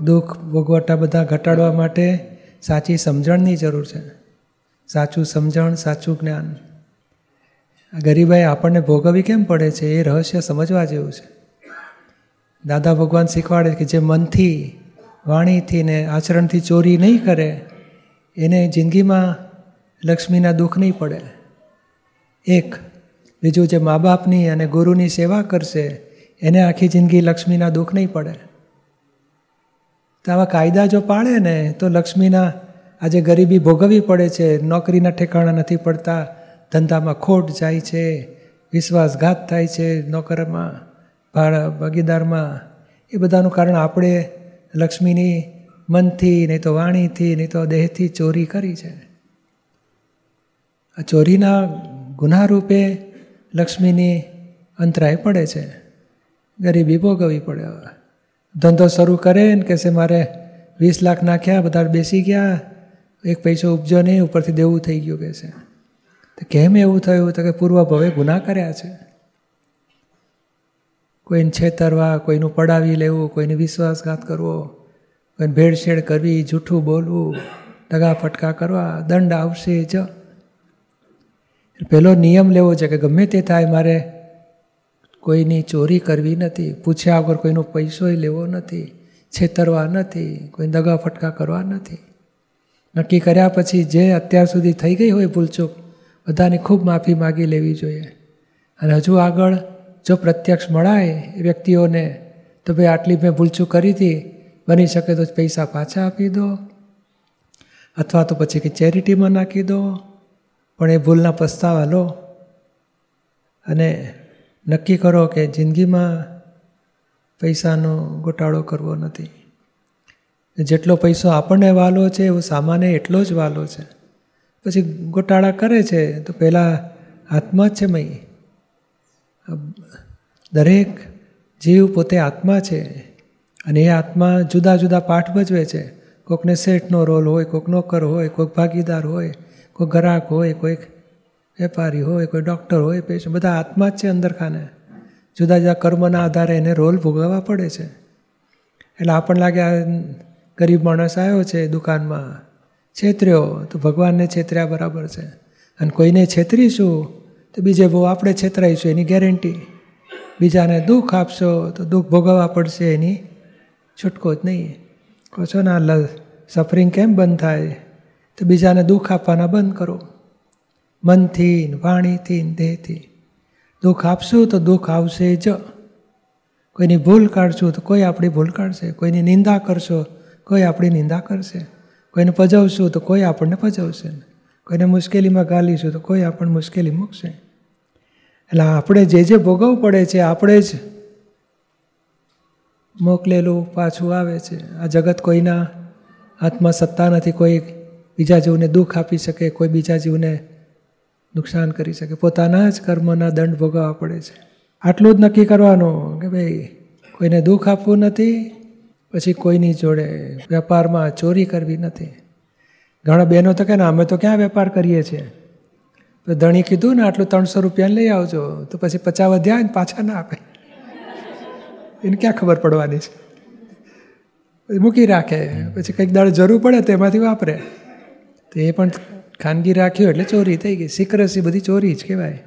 દુઃખ ભોગવટા બધા ઘટાડવા માટે સાચી સમજણની જરૂર છે. સાચું સમજણ, સાચું જ્ઞાન. ગરીબાઈ આપણને ભોગવવી કેમ પડે છે એ રહસ્ય સમજવા જેવું છે. દાદા ભગવાન શીખવાડે કે જે મનથી, વાણીથી ને આચરણથી ચોરી નહીં કરે, એને જિંદગીમાં લક્ષ્મીના દુઃખ નહીં પડે. એક, બીજું જે મા બાપની અને ગુરુની સેવા કરશે, એને આખી જિંદગી લક્ષ્મીના દુઃખ નહીં પડે. તો આવા કાયદા જો પાળે ને, તો લક્ષ્મીના આજે ગરીબી ભોગવવી પડે છે, નોકરીના ઠેકાણા નથી પડતા, ધંધામાં ખોટ જાય છે, વિશ્વાસઘાત થાય છે, નોકરમાં, ભાડા, ભાગીદારમાં, એ બધાનું કારણ આપણે લક્ષ્મીની મનથી, નહીં તો વાણીથી, નહીં તો દેહથી ચોરી કરી છે. આ ચોરીના ગુના રૂપે લક્ષ્મીની અંતરાય પડે છે. ગરીબી ભોગવવી પડે ધંધો શરૂ કરે ને કહેશે મારે વીસ લાખ નાખ્યા, બધા બેસી ગયા, એક પૈસો ઉપજો નહીં, ઉપરથી દેવું થઈ ગયું કે છે. તો કેમ એવું થયું? તો કે પૂર્વ ભવે ગુના કર્યા છે. કોઈને છેતરવા, કોઈનું પડાવી લેવું, કોઈને વિશ્વાસઘાત કરવો, કોઈને ભેળસેળ કરવી, જૂઠું બોલવું દગા ફટકા કરવા, દંડ આવશે જ. પહેલો નિયમ લેવો છે કે ગમે તે થાય, મારે કોઈની ચોરી કરવી નથી, પૂછ્યા વગર કોઈનો પૈસો લેવો નથી, છેતરવા નથી, કોઈ દગા ફટકા કરવા નથી. નક્કી કર્યા પછી જે અત્યાર સુધી થઈ ગઈ હોય ભૂલચૂક, બધાની ખૂબ માફી માગી લેવી જોઈએ. અને હજુ આગળ જો પ્રત્યક્ષ મળાય એ વ્યક્તિઓને, તો ભાઈ આટલી મેં ભૂલચૂક કરી હતી, બની શકે તો પૈસા પાછા આપી દો, અથવા તો પછી કે ચેરિટીમાં નાખી દો, પણ એ ભૂલના પસ્તાવા લો. અને નક્કી કરો કે જિંદગીમાં પૈસાનો ગોટાળો કરવો નથી. જેટલો પૈસો આપણને વાલો છે, એવો સામાન્ય એટલો જ વાલો છે. પછી ગોટાળા કરે છે, તો પહેલાં આત્મા જ છે મય. દરેક જીવ પોતે આત્મા છે અને એ આત્મા જુદા જુદા પાઠ ભજવે છે. કોકને શેઠનો રોલ હોય કોઈક નોકર હોય, કોઈક ભાગીદાર હોય, કોઈક ગ્રાહક હોય, કોઈક વેપારી હોય, કોઈ ડૉક્ટર હોય પેશન્ટ બધા આત્મા જ છે અંદર ખાને જુદા જુદા કર્મના આધારે એને રોલ ભોગવવા પડે છે. એટલે આપણને લાગે આ ગરીબ માણસ આવ્યો છે દુકાનમાં, છેતર્યો, તો ભગવાનને છેતર્યા બરાબર છે. અને કોઈને છેતરીશું, તો બીજે બહુ આપણે છેતરાઈશું એની ગેરંટી બીજાને દુઃખ આપશો, તો દુઃખ ભોગવવા પડશે એની છૂટકો જ નહીં. કહો છો ને, આ સફરિંગ કેમ બંધ થાય? તો બીજાને દુઃખ આપવાના બંધ કરો. મનથી વાણીથી દેહથી દુઃખ આપશું તો દુઃખ આવશે જ. કોઈની ભૂલ કાઢશું તો કોઈ આપણી ભૂલ કાઢશે. કોઈની નિંદા કરશો કોઈ આપણી નિંદા કરશે. કોઈને પજવશું તો કોઈ આપણને પજવશે. કોઈને મુશ્કેલીમાં ગાલીશું તો કોઈ આપણને મુશ્કેલી મૂકશે. એટલે આપણે જે જે ભોગવવું પડે છે, આપણે જ મોકલેલું પાછું આવે છે. આ જગત કોઈના હાથમાં સત્તા નથી. કોઈ બીજા જીવને દુઃખ આપી શકે, કોઈ બીજા જીવને નુકસાન કરી શકે. પોતાના જ કર્મના દંડ ભોગવવા પડે છે. આટલું જ નક્કી કરવાનું કે ભાઈ, કોઈને દુઃખ આપવું નથી, પછી કોઈની જોડે વેપારમાં ચોરી કરવી નથી. ઘણા બહેનો તો કે ને, અમે તો ક્યાં વેપાર કરીએ છીએ? તો ધણી કીધું ને, આટલું ત્રણસો રૂપિયા લઈ આવજો. તો પછી પચાસ વધ્યા ને પાછા ના આપે. એને ક્યાં ખબર પડવાની છે? મૂકી રાખે. પછી કંઈક દાળ જરૂર પડે તો એમાંથી વાપરે. તો એ પણ ખાનગી રાખ્યો એટલે ચોરી થઈ ગઈ. સિક્રસી બધી ચોરી જ કહેવાય.